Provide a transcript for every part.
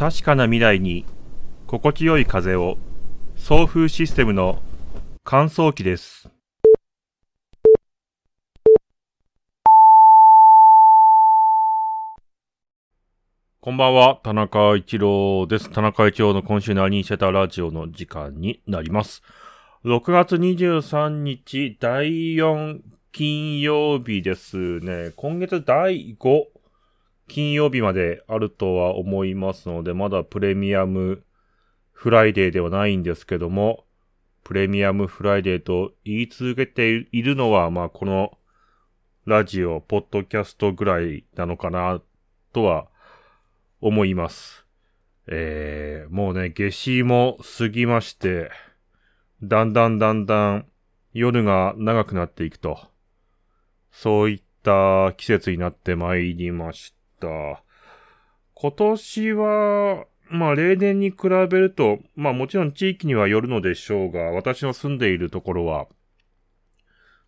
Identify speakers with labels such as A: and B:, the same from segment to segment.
A: 確かな未来に心地よい風を送風システムの乾燥機ですこんばんは、田中一郎です。田中一郎の今週何してたラジオの時間になります。6月23日第4金曜日ですね。今月第5金曜日まであるとは思いますので、まだプレミアムフライデーではないんですけども、プレミアムフライデーと言い続けているのは、まあこのラジオ、ポッドキャストぐらいなのかなとは思います。えー、もうね、夏至も過ぎまして、だんだんだんだん夜が長くなっていくと、そういった季節になってまいりました。今年は、まあ例年に比べると、まあもちろん地域にはよるのでしょうが、私の住んでいるところは、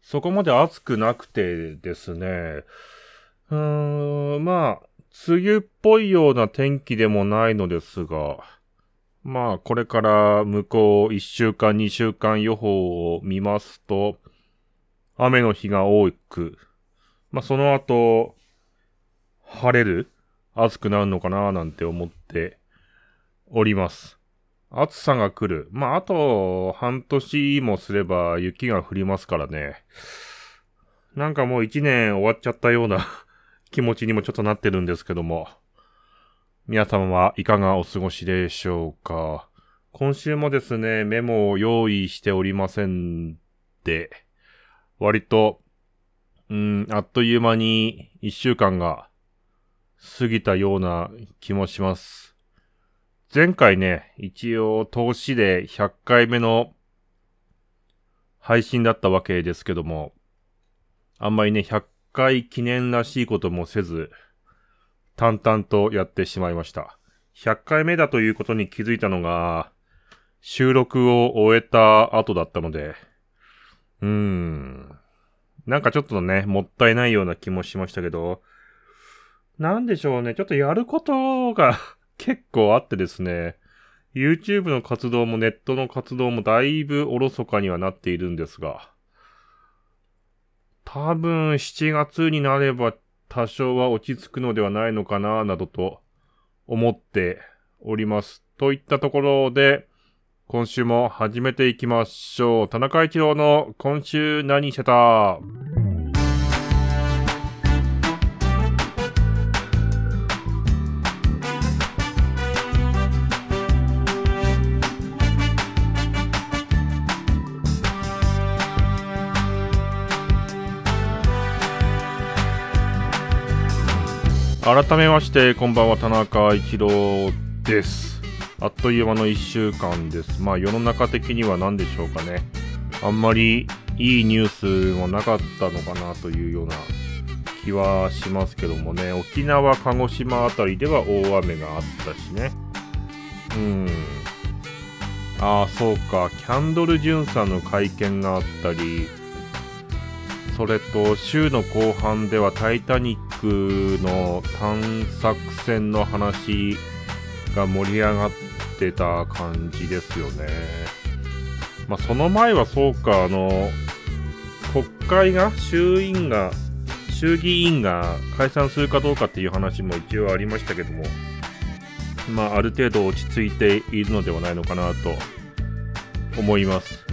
A: そこまで暑くなくてですね、うーん、まあ、梅雨っぽいような天気でもないのですが、まあ、これから向こう1週間、2週間予報を見ますと、雨の日が多く、まあ、その後、晴れる？暑くなるのかな？なんて思っております。暑さが来る。まあ、あと半年もすれば雪が降りますからね。なんかもう一年終わっちゃったような 気持ちにもちょっとなってるんですけども、皆様はいかがお過ごしでしょうか？今週もですね、メモを用意しておりませんで、割と、うん、あっという間に一週間が過ぎたような気もします。前回ね、一応投資で100回目の配信だったわけですけども、あんまりね、100回記念らしいこともせず、淡々とやってしまいました。100回目だということに気づいたのが、収録を終えた後だったので、うーん。なんかちょっとね、もったいないような気もしましたけど、なんでしょうね、ちょっとやることが 結構あってですね、YouTube の活動もネットの活動もだいぶおろそかにはなっているんですが、多分7月になれば多少は落ち着くのではないのかな、などと思っております。といったところで、今週も始めていきましょう。田中一郎の今週何してた？改めまして、こんばんは、田中一郎です。あっという間の一週間です。まあ、世の中的には何でしょうかね。あんまりいいニュースもなかったのかなというような気はしますけどもね。沖縄、鹿児島あたりでは大雨があったしね。うん。ああ、そうか。キャンドル・ジュンさんの会見があったり、それと週の後半ではタイタニックの探索船の話が盛り上がってた感じですよね。まあ、その前はそうか、あの、国会が、衆院が、衆議院が解散するかどうかっていう話も一応ありましたけども、まあ、ある程度落ち着いているのではないのかなと思います。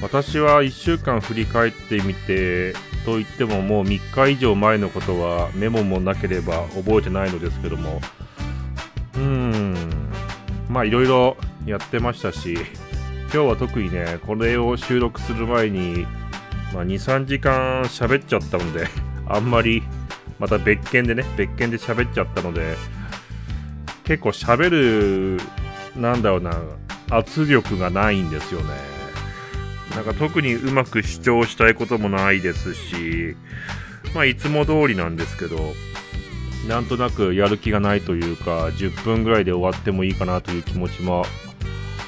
A: 私は1週間振り返ってみて、と言ってももう3日以上前のことはメモもなければ覚えてないのですけども、うーん、まあいろいろやってましたし、今日は特にね、これを収録する前に、まあ、2、3時間喋っちゃったので、あんまり、また別件でね、別件で喋っちゃったので、結構喋る、なんだろうな、圧力がないんですよね。なんか特にうまく主張したいこともないですし、まあいつも通りなんですけど、なんとなくやる気がないというか、10分ぐらいで終わってもいいかなという気持ちも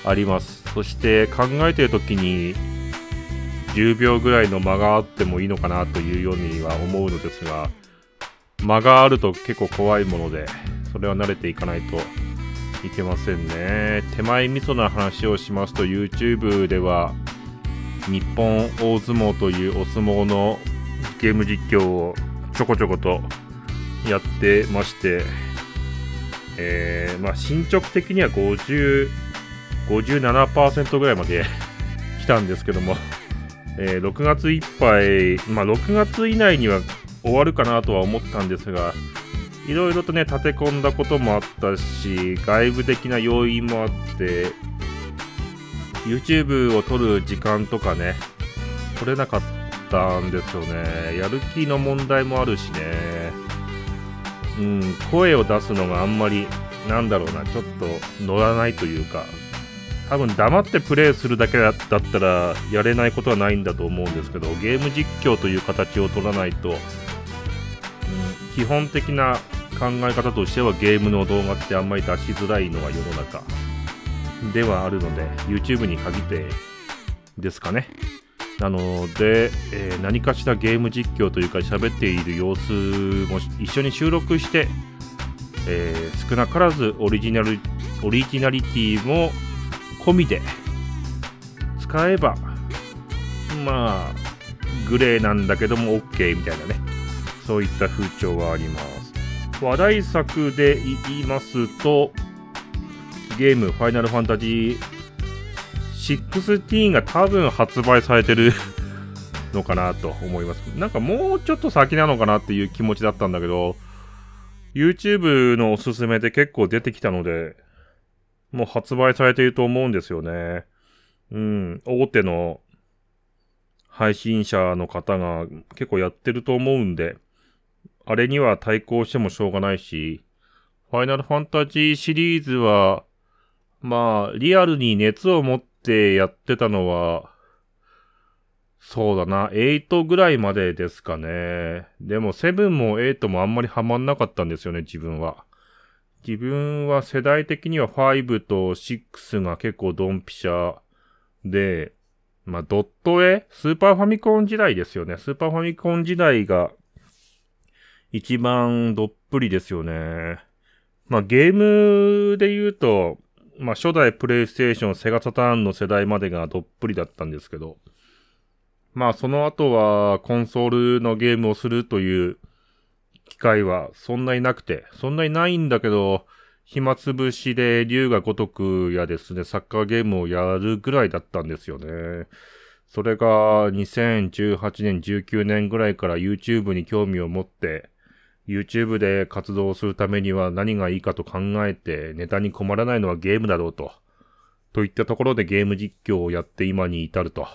A: あります。そして考えてる時に、10秒ぐらいの間があってもいいのかなというようには思うのですが、間があると結構怖いもので、それは慣れていかないといけませんね。手前味噌な話をしますと YouTube では日本大相撲というお相撲のゲーム実況をちょこちょことやってまして、えー、まあ進捗的には50、57%ぐらいまで 来たんですけども、えー、6月いっぱい、まあ6月以内には終わるかなとは思ったんですが、いろいろとね、立て込んだこともあったし、外部的な要因もあって、YouTube を撮る時間とかね、撮れなかったんですよね。やる気の問題もあるしね。うん、声を出すのがあんまり、なんだろうな、ちょっと乗らないというか、多分黙ってプレイするだけだったらやれないことはないんだと思うんですけど、ゲーム実況という形を取らないと、うん、基本的な考え方としてはゲームの動画ってあんまり出しづらいのが世の中ではあるので、YouTube に限ってですかね。なので、えー、何かしらゲーム実況というか喋っている様子も一緒に収録して、えー、少なからずオリジナルオリジナリティも込みで使えばまあグレーなんだけども OK みたいなねそういった風潮はあります話題作で言いますとゲームファイナルファンタジー16が多分発売されてる のかなと思います。なんかもうちょっと先なのかなっていう気持ちだったんだけど、YouTube のおすすめで結構出てきたので、もう発売されていると思うんですよね。うん、大手の配信者の方が結構やってると思うんで、あれには対抗してもしょうがないし、ファイナルファンタジーシリーズは、まあ、リアルに熱を持ってやってたのは、そうだな、8ぐらいまでですかね。でも7も8もあんまりハマんなかったんですよね、自分は。自分は世代的には5と6が結構ドンピシャで、まあ、ドット絵？スーパーファミコン時代ですよね。スーパーファミコン時代が一番どっぷりですよね。まあ、ゲームで言うと、まあ初代プレイステーション、セガサターンの世代までがどっぷりだったんですけど、まあその後はコンソールのゲームをするという機会はそんなになくて、そんなにないんだけど、暇つぶしで竜が如くやですね、サッカーゲームをやるぐらいだったんですよね。それが2018年、19年ぐらいから YouTube に興味を持って、YouTube で活動するためには何がいいかと考えて、ネタに困らないのはゲームだろうと。といったところでゲーム実況をやって今に至ると。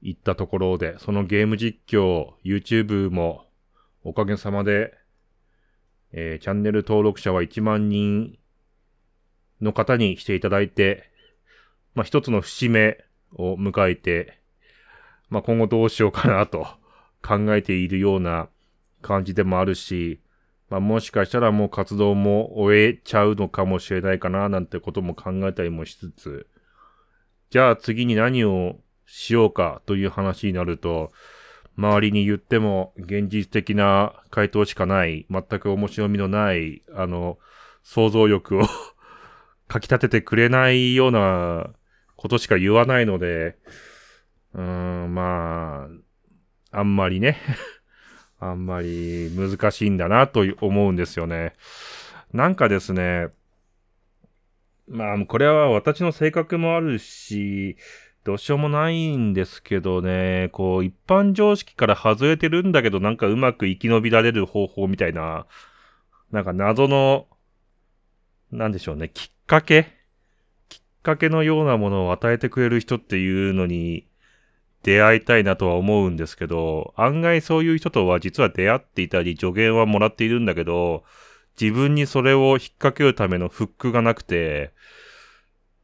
A: いったところで、そのゲーム実況、YouTube もおかげさまで、えー、チャンネル登録者は1万人の方にしていただいて、まあ、一つの節目を迎えて、まあ、今後どうしようかなと考えているような感じでもあるし、まあ、もしかしたらもう活動も終えちゃうのかもしれないかななんてことも考えたりもしつつ、じゃあ次に何をしようかという話になると、周りに言っても現実的な回答しかない、全く面白みのない、あの、想像力を かき立ててくれないようなことしか言わないので、うーん、まあ、あんまりね。あんまり難しいんだなと思うんですよね。なんかですね、まあ、これは私の性格もあるし、どうしようもないんですけどね、こう、一般常識から外れてるんだけど、なんかうまく生き延びられる方法みたいな、なんか謎の、なんでしょうね、きっかけ？きっかけのようなものを与えてくれる人っていうのに、出会いたいなとは思うんですけど、案外そういう人とは実は出会っていたり助言はもらっているんだけど、自分にそれを引っ掛けるためのフックがなくて、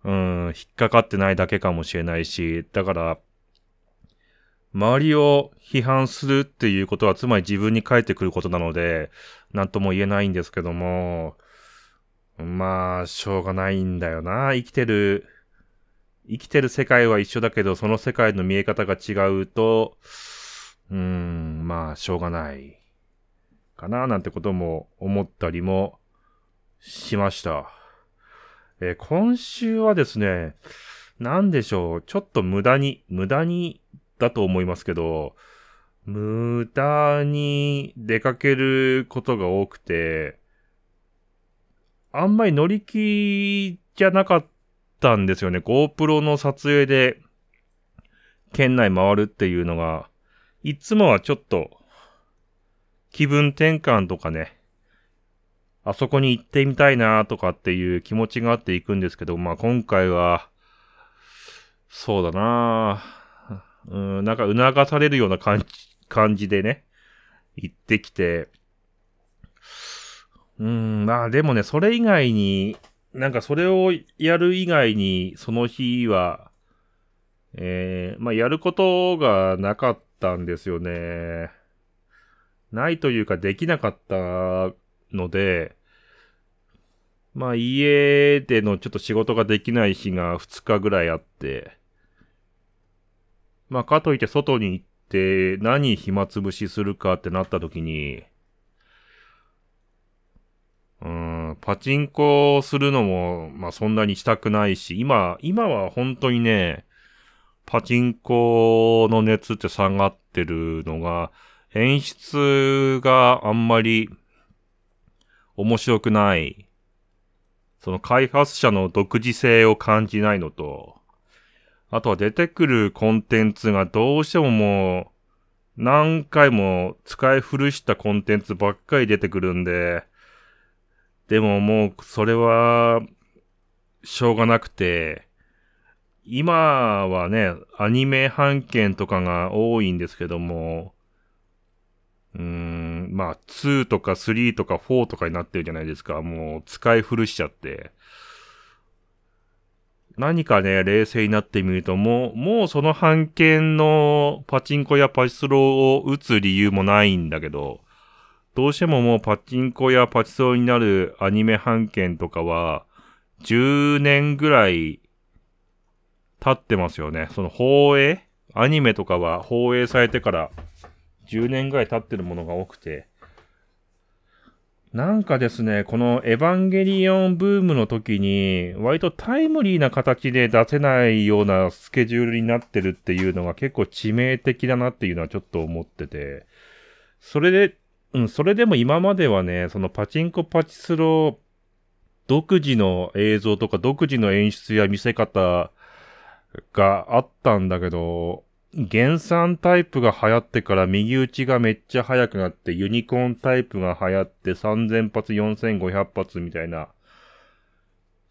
A: うん、引っかかってないだけかもしれないし、だから、周りを批判するっていうことはつまり自分に返ってくることなので、なんとも言えないんですけども、まあ、しょうがないんだよな。生きてる生きてる世界は一緒だけど、その世界の見え方が違うと、うーん、まあ、しょうがない。かな、なんてことも思ったりもしました。えー、今週はですね、なんでしょう、ちょっと無駄に、無駄にだと思いますけど、無駄に出かけることが多くて、あんまり乗り気じゃなかったんですよね。GoPro の撮影で、県内回るっていうのが、いつもはちょっと、気分転換とかね、あそこに行ってみたいなとかっていう気持ちがあって行くんですけど、まあ今回は、そうだなうん、なんか促されるような感じ、感じでね、行ってきて、うん、まあでもね、それ以外に、なんかそれをやる以外に、その日は、えー、まあやることがなかったんですよね。ないというかできなかったので、まあ家でのちょっと仕事ができない日が2日ぐらいあって、まあかといって外に行って何暇つぶしするかってなった時に、うん、パチンコするのも、まあそんなにしたくないし、今、今は本当にね、パチンコの熱って下がってるのが、演出があんまり面白くない。その開発者の独自性を感じないのと、あとは出てくるコンテンツがどうしてももう、何回も使い古したコンテンツばっかり出てくるんで、でももう、それは、しょうがなくて、今はね、アニメ版権とかが多いんですけども、うーん、まあ、2とか3とか4とかになってるじゃないですか。もう、使い古しちゃって。何かね、冷静になってみると、もう、もうその版権のパチンコやパチスロを打つ理由もないんだけど、どうしてももうパチンコやパチスロになるアニメ版権とかは、10年ぐらい経ってますよね。その放映アニメとかは放映されてから10年ぐらい経ってるものが多くて。なんかですね、このエヴァンゲリオンブームの時に、割とタイムリーな形で出せないようなスケジュールになってるっていうのが結構致命的だなっていうのはちょっと思ってて、それでうん、それでも今まではね、そのパチンコパチスロ独自の映像とか独自の演出や見せ方があったんだけど、原産タイプが流行ってから右打ちがめっちゃ速くなってユニコーンタイプが流行って3000発4500発みたいな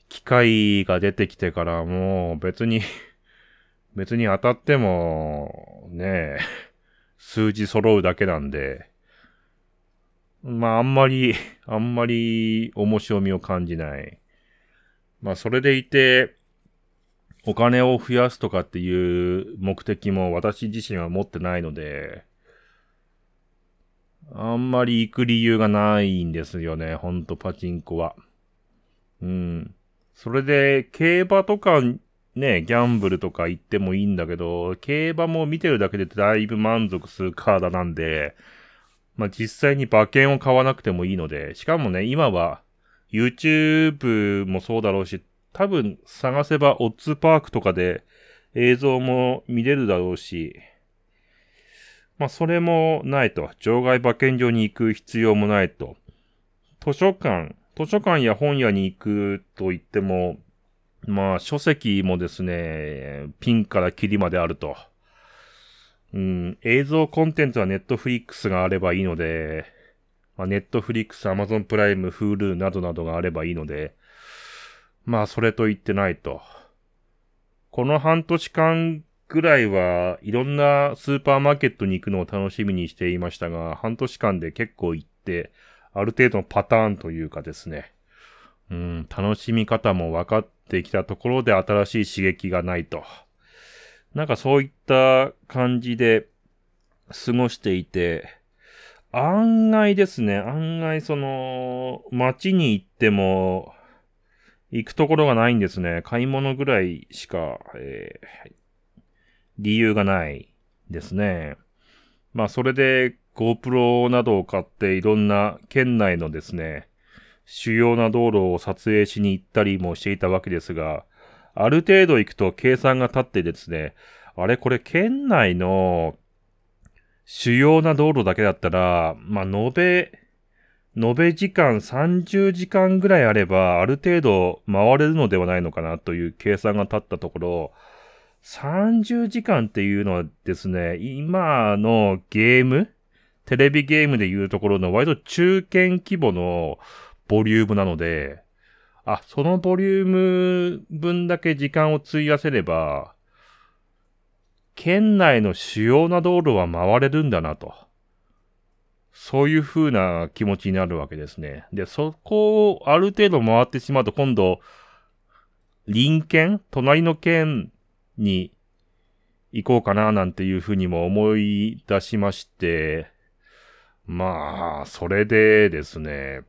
A: 機械が出てきてからもう別に別に当たってもね数字揃うだけなんで。まあ、あんまり、あんまり面白みを感じない。まあ、それでいて、お金を増やすとかっていう目的も私自身は持ってないので、あんまり行く理由がないんですよね、ほんとパチンコは。うん。それで、競馬とかね、ギャンブルとか行ってもいいんだけど、競馬も見てるだけでだいぶ満足するカードなんで、まあ、実際に馬券を買わなくてもいいので、しかもね、今は YouTube もそうだろうし、多分探せばオッズパークとかで映像も見れるだろうし、まあ、それもないと。場外馬券場に行く必要もないと。図書館、図書館や本屋に行くと言っても、まあ、書籍もですね、ピンからキリまであると。うん、映像コンテンツはネットフリックスがあればいいので、ま、ネットフリックス、アマゾンプライム、 Hulu などなどがあればいいので、まあ、それと言ってないと。この半年間ぐらいはいろんなスーパーマーケットに行くのを楽しみにしていましたが、半年間で結構行って、ある程度のパターンというかですね、うん、楽しみ方も分かってきたところで新しい刺激がないと。なんかそういった感じで過ごしていて、案外ですね、案外その、街に行っても、行くところがないんですね。買い物ぐらいしか、えー、理由がないですね。まあそれで GoPro などを買っていろんな県内のですね、主要な道路を撮影しに行ったりもしていたわけですが、ある程度行くと計算が立ってですね、あれこれ県内の主要な道路だけだったら、まあ、延べ、延べ時間30時間ぐらいあれば、ある程度回れるのではないのかなという計算が立ったところ、30時間っていうのはですね、今のゲームテレビゲームでいうところの割と中堅規模のボリュームなので、あ、そのボリューム分だけ時間を費やせれば、県内の主要な道路は回れるんだなと。そういう風な気持ちになるわけですね。で、そこをある程度回ってしまうと今度、隣県隣の県に行こうかななんていう風にも思い出しまして、まあ、それでですね、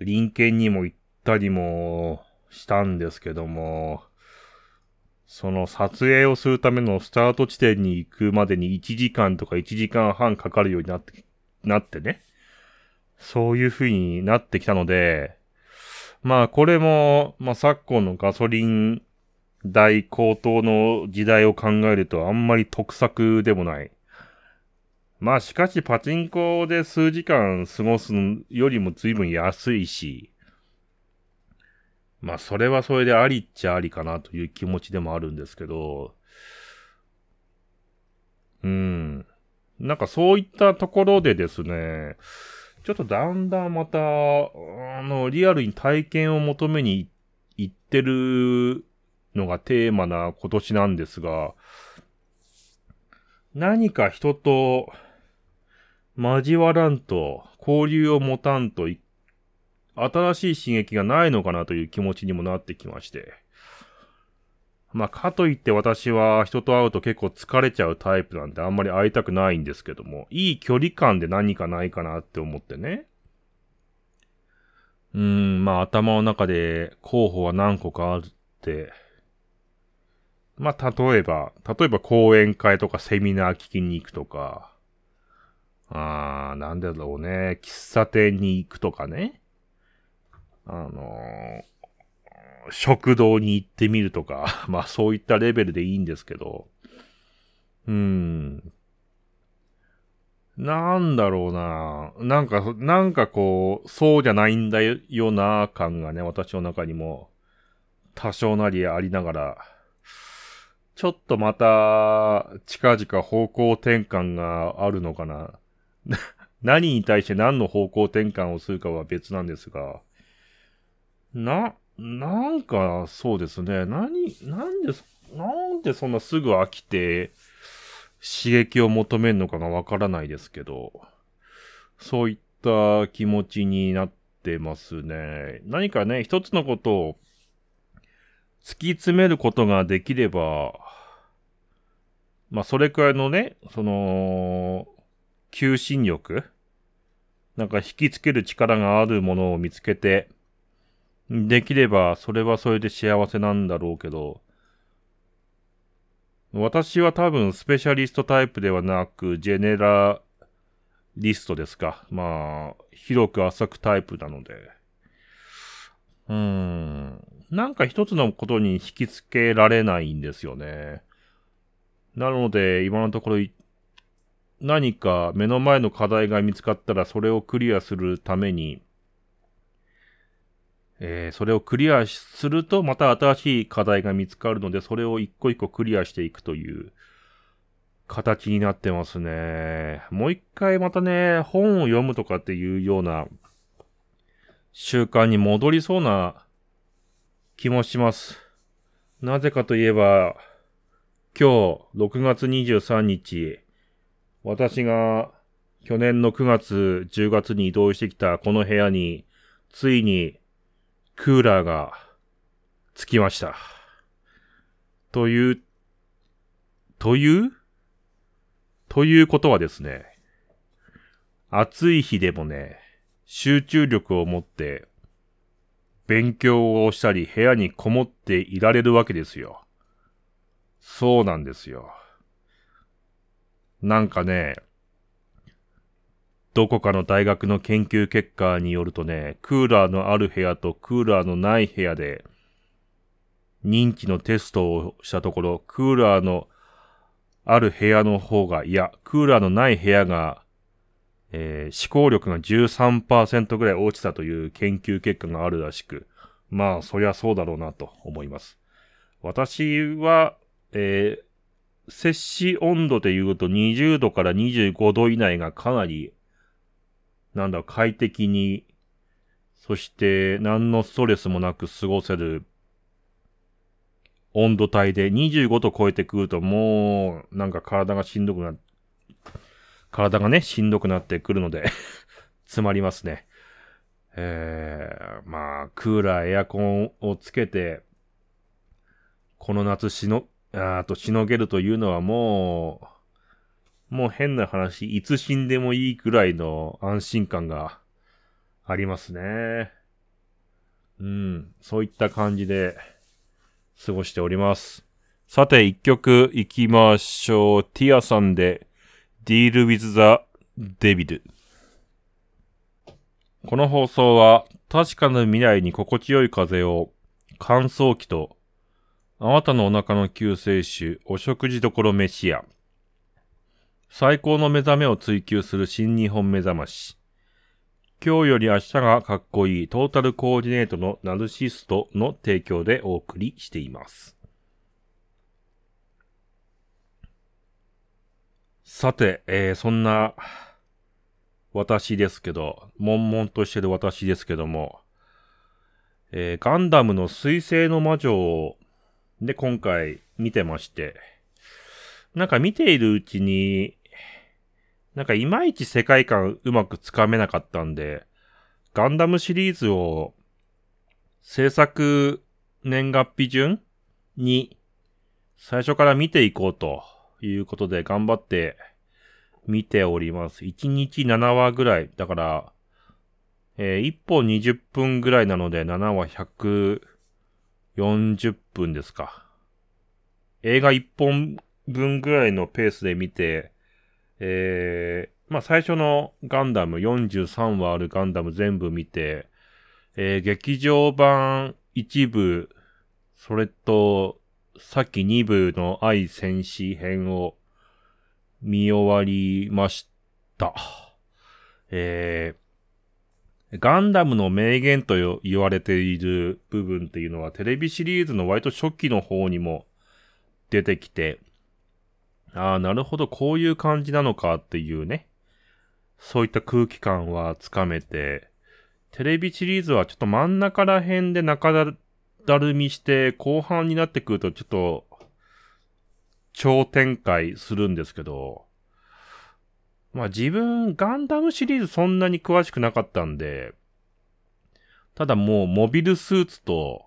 A: 隣県にも行ったりもしたんですけども、その撮影をするためのスタート地点に行くまでに1時間とか1時間半かかるようになって、なってね。そういう風になってきたので、まあこれも、まあ昨今のガソリン代高騰の時代を考えるとあんまり得策でもない。まあしかしパチンコで数時間過ごすよりも随分安いし、まあそれはそれでありっちゃありかなという気持ちでもあるんですけど、うん。なんかそういったところでですね、ちょっとだんだんまた、あの、リアルに体験を求めに行ってるのがテーマな今年なんですが、何か人と交わらんと、交流を持たんと新しい刺激がないのかなという気持ちにもなってきまして。まあ、かといって私は人と会うと結構疲れちゃうタイプなんであんまり会いたくないんですけども、いい距離感で何かないかなって思ってね。うーん、まあ頭の中で候補は何個かあるって、まあ例えば、例えば講演会とかセミナー聞きに行くとか、あー、なんでだろうね、喫茶店に行くとかね。あのー、食堂に行ってみるとか、まあそういったレベルでいいんですけど、うん。なんだろうな。なんか、なんかこう、そうじゃないんだよな感がね、私の中にも多少なりありながら、ちょっとまた、近々方向転換があるのかな。何に対して何の方向転換をするかは別なんですが、な、なんか、そうですね。何、なんで、なんでそんなすぐ飽きて、刺激を求めるのかがわからないですけど、そういった気持ちになってますね。何かね、一つのことを突き詰めることができれば、まあ、それくらいのね、その、求心力なんか引きつける力があるものを見つけて、できれば、それはそれで幸せなんだろうけど、私は多分スペシャリストタイプではなく、ジェネラリストですか。まあ、広く浅くタイプなので。うーん。なんか一つのことに引きつけられないんですよね。なので、今のところ、何か目の前の課題が見つかったらそれをクリアするために、えー、それをクリアすると、また新しい課題が見つかるので、それを一個一個クリアしていくという形になってますね。もう一回またね、本を読むとかっていうような習慣に戻りそうな気もします。なぜかといえば、今日6月23日、私が去年の9月、10月に移動してきたこの部屋に、ついにクーラーがつきました。という、という？ということはですね、暑い日でもね、集中力を持って勉強をしたり部屋にこもっていられるわけですよ。そうなんですよ。なんかね、どこかの大学の研究結果によるとね、クーラーのある部屋とクーラーのない部屋で、認知のテストをしたところ、クーラーのある部屋の方が、いや、クーラーのない部屋が、えー、思考力が13%ぐらい落ちたという研究結果があるらしく、まあ、そりゃそうだろうなと思います。私は、えー、摂氏温度で言うと20度から25度以内がかなり、なんだ、快適に、そして何のストレスもなく過ごせる温度帯で25度超えてくるともう、なんか体がしんどくな、体がね、しんどくなってくるので 詰まりますね。えー、まあ、クーラー、エアコンをつけて、この夏しの、あとしのげるというのはもう、もう変な話、いつ死んでもいいくらいの安心感がありますね。うん、そういった感じで過ごしております。さて、一曲行きましょう。ティアさんで Deal with the Devil。この放送は確かな未来に心地よい風を乾燥機とあなたのお腹の救世主お食事どころ飯屋最高の目覚めを追求する新日本目覚まし今日より明日がかっこいいトータルコーディネートのナルシストの提供でお送りしています。さて、えー、そんな私ですけど、悶々としてる私ですけども、えー、ガンダムの水星の魔女を、で、今回見てまして、なんか見ているうちに、なんかいまいち世界観うまくつかめなかったんで、ガンダムシリーズを制作年月日順に最初から見ていこうということで頑張って見ております。1日7話ぐらい。だから、えー、1本20分ぐらいなので、7話100 40分ですか。映画1本分ぐらいのペースで見て、えー、まあ最初のガンダム、43話あるガンダム全部見て、えー、劇場版1部、それと、さっき2部の愛戦士編を見終わりました。えー、ガンダムの名言と言われている部分っていうのはテレビシリーズの割と初期の方にも出てきて、ああ、なるほど、こういう感じなのかっていうね、そういった空気感はつかめて、テレビシリーズはちょっと真ん中ら辺で中だるみして、後半になってくるとちょっと超展開するんですけど、まあ自分、ガンダムシリーズそんなに詳しくなかったんで、ただもうモビルスーツと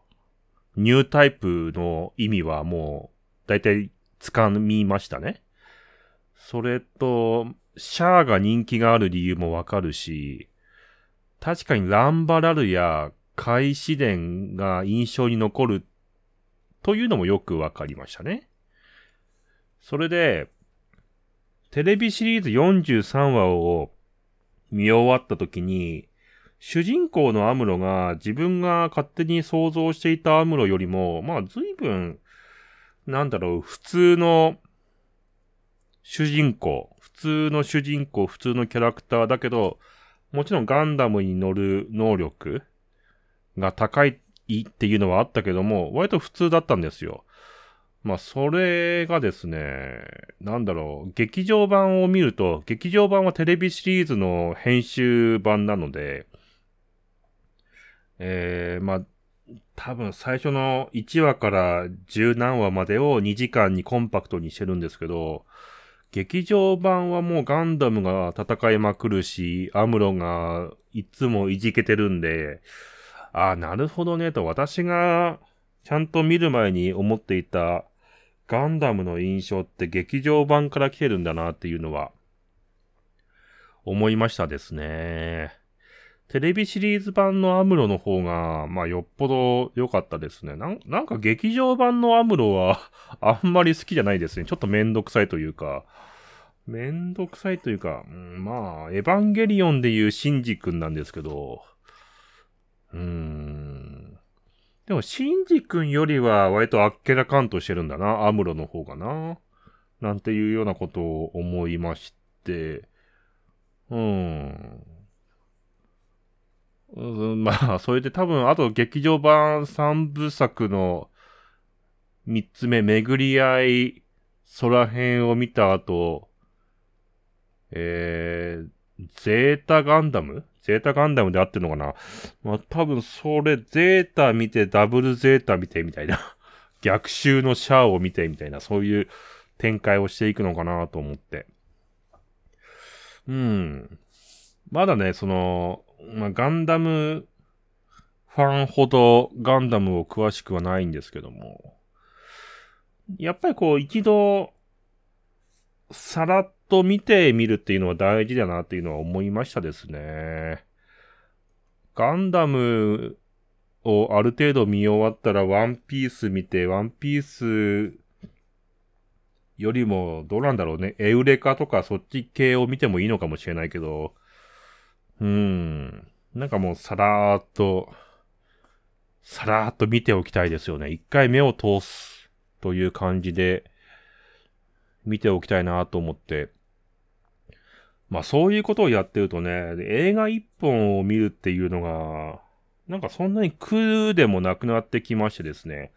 A: ニュータイプの意味はもう大体掴みましたね。それと、シャアが人気がある理由もわかるし、確かにランバラルや開始伝が印象に残るというのもよくわかりましたね。それで、テレビシリーズ43話を見終わった時に、主人公のアムロが自分が勝手に想像していたアムロよりも、まあ随分、なんだろう、普通の主人公、普通の主人公、普通のキャラクターだけど、もちろんガンダムに乗る能力が高いっていうのはあったけども、割と普通だったんですよ。まあ、それがですね、なんだろう、劇場版を見ると、劇場版はテレビシリーズの編集版なので、えー、まあ、多分最初の1話から10何話までを2時間にコンパクトにしてるんですけど、劇場版はもうガンダムが戦いまくるし、アムロがいつもいじけてるんで、ああ、なるほどね、と私がちゃんと見る前に思っていたガンダムの印象って劇場版から来てるんだなっていうのは、思いましたですね。テレビシリーズ版のアムロの方が、まあ、よっぽど良かったですね。なんなんか劇場版のアムロは あんまり好きじゃないですね。ちょっとめんどくさいというか、めんどくさいというか、ん、まあ、エヴァンゲリオンでいうシンジ君なんですけど、うーん。でも、シンジ君よりは割とあっけらかんとしてるんだな、アムロの方がな。なんていうようなことを思いまして、うん。うん、まあ、それで多分、あと劇場版3部作の3つ目、巡り合い、空編を見た後、えー、ゼータガンダムゼータガンダムで合ってるのかな？まあ、多分それ、ゼータ見て、ダブルゼータ見てみたいな。逆襲のシャアを見てみたいな、そういう展開をしていくのかなと思って。うん。まだね、その、まあ、ガンダムファンほどガンダムを詳しくはないんですけども、やっぱりこう一度、さらっと見てみるっていうのは大事だなっていうのは思いましたですね。ガンダムをある程度見終わったらワンピース見て、ワンピースよりも、どうなんだろうね。エウレカとかそっち系を見てもいいのかもしれないけど、うーん。なんかもうさらーっと、さらーっと見ておきたいですよね。一回目を通すという感じで見ておきたいなと思って。まあそういうことをやってるとね、映画一本を見るっていうのが、なんかそんなに苦でもなくなってきましてですね。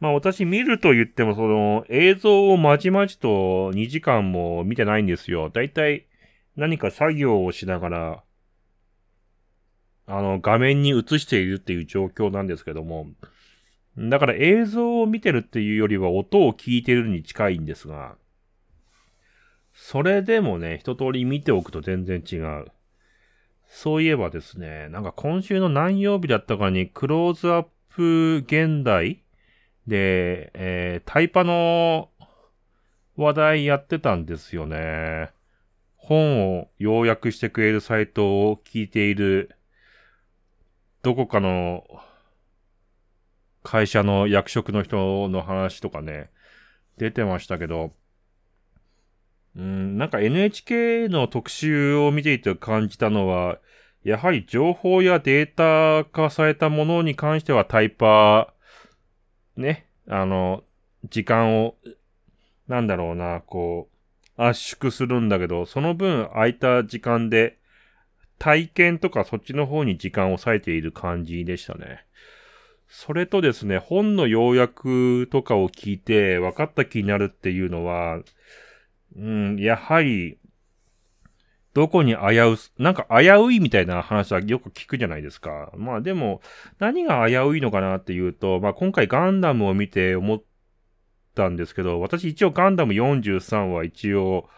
A: まあ私見ると言ってもその映像をまじまじと2時間も見てないんですよ。だいたい何か作業をしながら、あの画面に映しているっていう状況なんですけども。だから映像を見てるっていうよりは音を聞いてるに近いんですが、それでもね、一通り見ておくと全然違う。そういえばですね、なんか今週の何曜日だったかにクローズアップ現代で、えー、タイパの話題やってたんですよね。本を要約してくれるサイトを聞いている、どこかの会社の役職の人の話とかね、出てましたけど、うん、なんか NHK の特集を見ていて感じたのは、やはり情報やデータ化されたものに関してはタイパー、ね、あの、時間を、なんだろうな、こう、圧縮するんだけど、その分空いた時間で、体験とかそっちの方に時間を割いている感じでしたね。それとですね、本の要約とかを聞いて分かった気になるっていうのは、うん、やはり、どこに危う、なんか危ういみたいな話はよく聞くじゃないですか。まあでも、何が危ういのかなっていうと、まあ今回ガンダムを見て思ったんですけど、私一応ガンダム43は一応、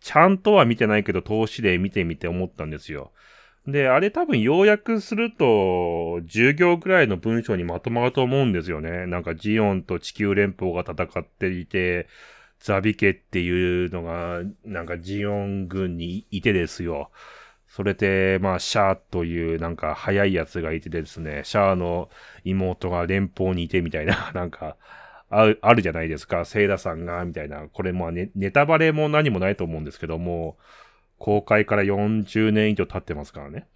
A: ちゃんとは見てないけど、投資で見てみて思ったんですよ。で、あれ多分要約すると、10行くらいの文章にまとまると思うんですよね。なんかジオンと地球連邦が戦っていて、ザビ家っていうのが、なんかジオン軍にいてですよ。それで、まあ、シャーというなんか早いやつがいてですね、シャーの妹が連邦にいてみたいな、なんか、ある、あるじゃないですか。セイダさんが、みたいな。これまあネネタバレも何もないと思うんですけども、公開から40年以上経ってますからね。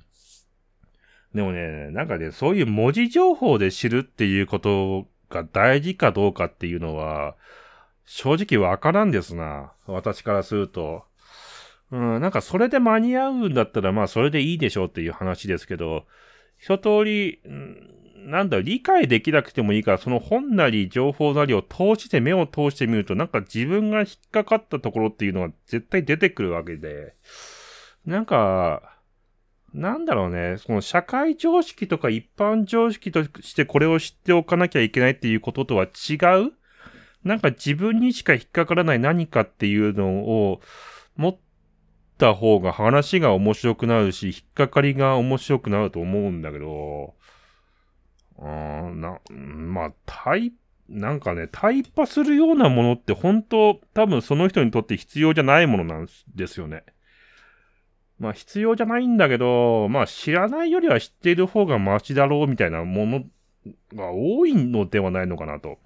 A: でもね、なんかね、そういう文字情報で知るっていうことが大事かどうかっていうのは、正直わからんですな。私からすると。うん、なんかそれで間に合うんだったらまあそれでいいでしょうっていう話ですけど、一通り、なんだ、理解できなくてもいいから、その本なり情報なりを通して目を通してみると、なんか自分が引っかかったところっていうのは絶対出てくるわけで、なんか、なんだろうね、その社会常識とか一般常識としてこれを知っておかなきゃいけないっていうこととは違うなんか自分にしか引っかからない何かっていうのを持った方が話が面白くなるし、引っかかりが面白くなると思うんだけど、あな、まあ、タイ、なんかね、タイパするようなものって本当、多分その人にとって必要じゃないものなんですよね。まあ必要じゃないんだけど、まあ知らないよりは知っている方がマシだろうみたいなものが多いのではないのかなと。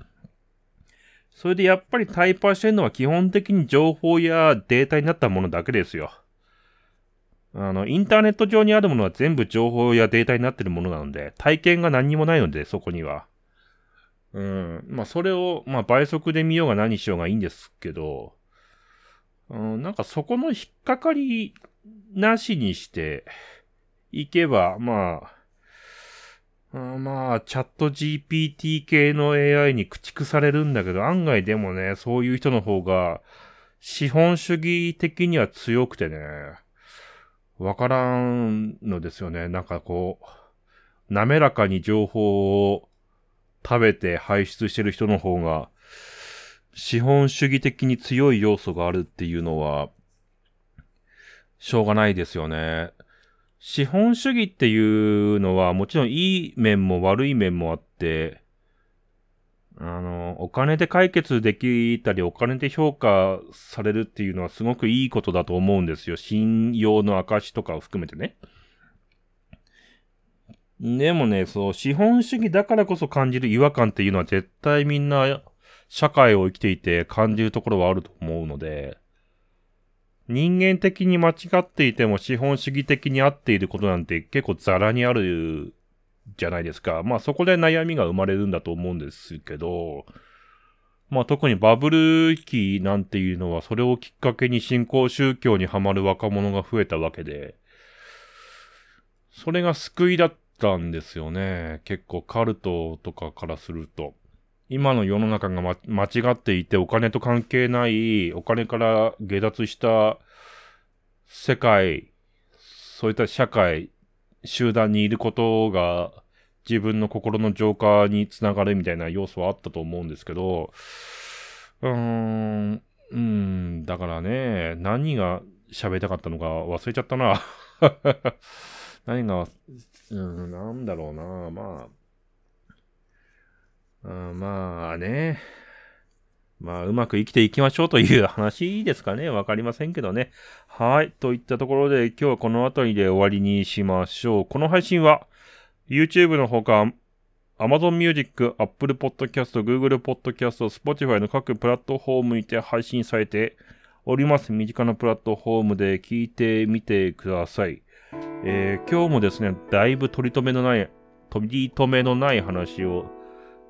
A: それでやっぱりタイパーしてるのは基本的に情報やデータになったものだけですよ。あの、インターネット上にあるものは全部情報やデータになってるものなので、体験が何にもないので、そこには。うん。まあ、それを、まあ、倍速で見ようが何しようがいいんですけど、うん、なんかそこの引っかかりなしにしていけば、まあ、うん、まあ、チャット GPT 系の AI に駆逐されるんだけど、案外でもね、そういう人の方が、資本主義的には強くてね、わからんのですよね。なんかこう、滑らかに情報を食べて排出してる人の方が、資本主義的に強い要素があるっていうのは、しょうがないですよね。資本主義っていうのはもちろんいい面も悪い面もあって、あの、お金で解決できたり、お金で評価されるっていうのはすごくいいことだと思うんですよ。信用の証とかを含めてね。でもね、そう、資本主義だからこそ感じる違和感っていうのは絶対みんな社会を生きていて感じるところはあると思うので、人間的に間違っていても資本主義的に合っていることなんて結構ザラにあるじゃないですか。まあそこで悩みが生まれるんだと思うんですけど、まあ特にバブル期なんていうのはそれをきっかけに新興宗教にはまる若者が増えたわけで、それが救いだったんですよね。結構カルトとかからすると。今の世の中が、ま、間違っていてお金と関係ない、お金から下脱した世界、そういった社会、集団にいることが自分の心の浄化につながるみたいな要素はあったと思うんですけど、うーん、うん、だからね、何が喋りたかったのか忘れちゃったな。何が、うん、なんだろうな、まあ、あまあね。まあ、うまく生きていきましょうという話ですかね。わかりませんけどね。はい。といったところで、今日はこの辺りで終わりにしましょう。この配信は、YouTube のほか、Amazon Music、Apple Podcast、Google Podcast、Spotify の各プラットフォームにて配信されております。身近なプラットフォームで聞いてみてください。えー、今日もですね、だいぶ取り留めのない、取り留めのない話を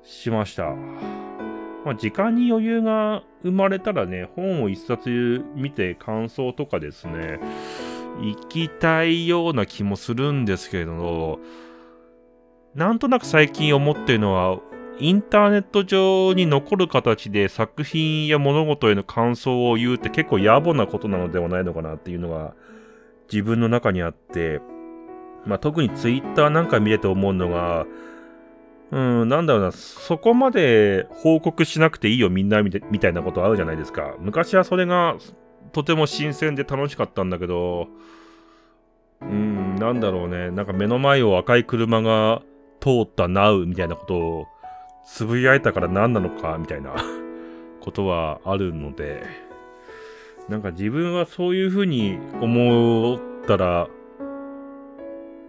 A: しました。まあ、時間に余裕が生まれたらね、本を一冊見て感想とかですね、行きたいような気もするんですけれど、なんとなく最近思ってるのは、インターネット上に残る形で作品や物事への感想を言うって結構野暮なことなのではないのかなっていうのが自分の中にあって、まあ、特にツイッターなんか見てて思うのが、うん、なんだろうな、そこまで報告しなくていいよみんなみたいなことあるじゃないですか。昔はそれがとても新鮮で楽しかったんだけど、うん、なんだろうね、なんか目の前を赤い車が通ったなうみたいなことをつぶやいたから何なのかみたいな ことはあるので、なんか自分はそういうふうに思ったら、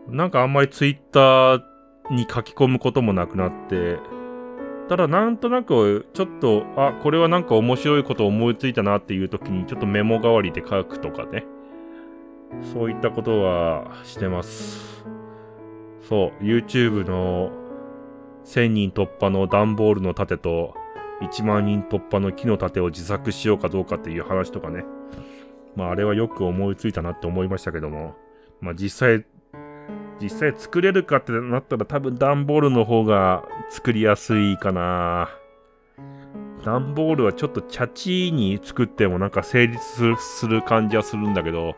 A: なんかあんまりツイッターに書き込むこともなくなって、ただなんとなくちょっと、あ、これはなんか面白いこと思いついたなっていう時にちょっとメモ代わりで書くとかね。そういったことはしてます。そう、YouTube の1000人突破の段ボールの盾と1万人突破の木の盾を自作しようかどうかっていう話とかね。まああれはよく思いついたなって思いましたけども、まあ実際実際作れるかってなったら多分段ボールの方が作りやすいかな。段ボールはちょっとチャチに作ってもなんか成立する感じはするんだけど、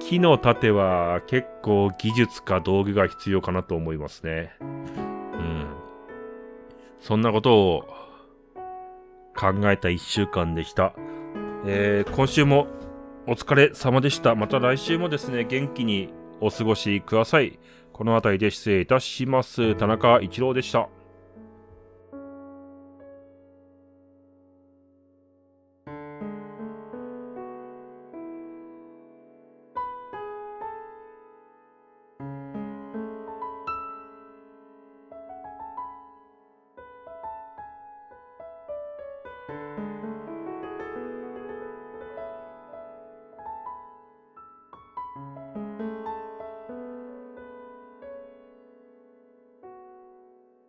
A: 木の盾は結構技術か道具が必要かなと思いますね。うん。そんなことを考えた一週間でした。えー、今週もお疲れ様でした。また来週もですね、元気にお過ごしください。この辺りで失礼いたします。田中一郎でした。